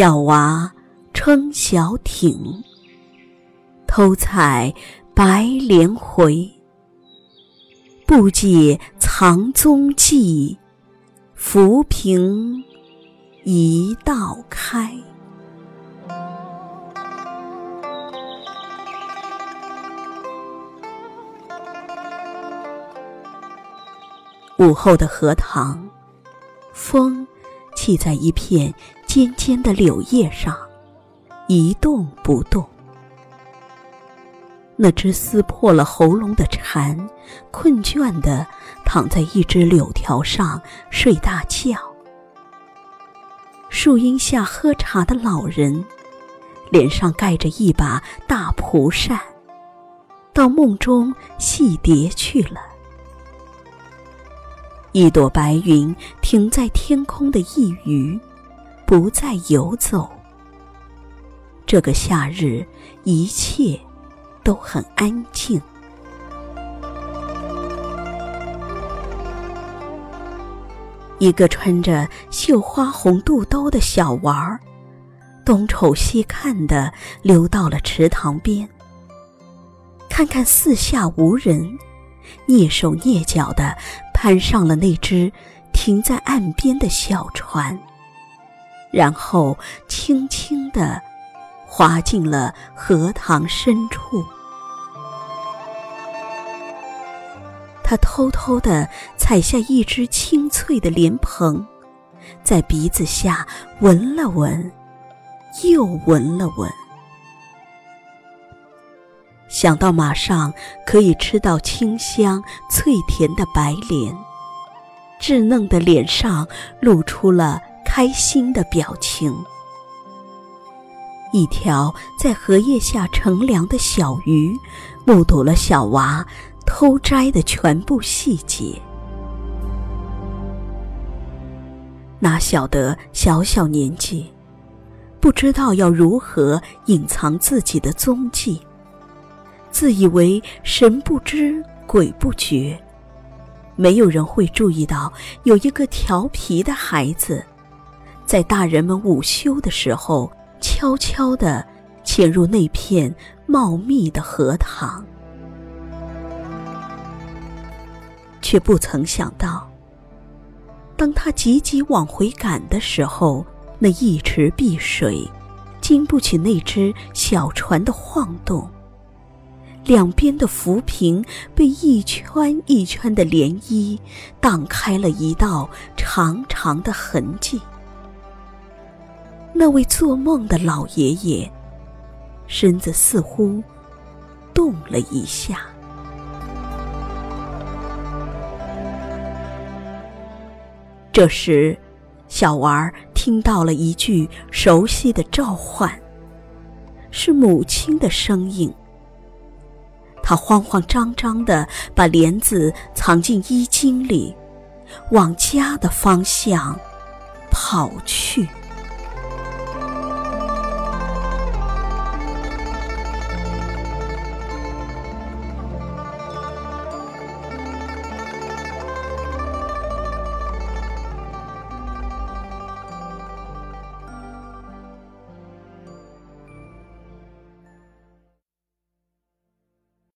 小娃撑小艇，偷采白莲回。不解藏踪迹，浮萍一道开。午后的荷塘，风栖在一片尖尖的柳叶上，一动不动。那只撕破了喉咙的蝉，困倦地躺在一只柳条上睡大觉。树荫下喝茶的老人，脸上盖着一把大蒲扇，到梦中戏蝶去了。一朵白云停在天空的一隅，不再游走。这个夏日，一切都很安静。一个穿着绣花红肚兜的小娃儿，东瞅西看的溜到了池塘边，看看四下无人，蹑手蹑脚的。攀上了那只停在岸边的小船，然后轻轻地滑进了荷塘深处。他偷偷地采下一只清脆的莲蓬，在鼻子下闻了闻，又闻了闻，想到马上可以吃到清香脆甜的白莲。稚嫩的脸上露出了开心的表情。一条在荷叶下乘凉的小鱼，目睹了小娃偷摘的全部细节。哪晓得小小年纪，不知道要如何隐藏自己的踪迹，自以为神不知鬼不觉。没有人会注意到，有一个调皮的孩子，在大人们午休的时候，悄悄地潜入那片茂密的荷塘，却不曾想到，当他急急往回赶的时候，那一池碧水，经不起那只小船的晃动。两边的浮萍被一圈一圈的涟漪荡开了一道长长的痕迹。那位做梦的老爷爷，身子似乎动了一下。这时，小娃儿听到了一句熟悉的召唤，是母亲的声音。他慌慌张张地把帘子藏进衣襟里，往家的方向跑去。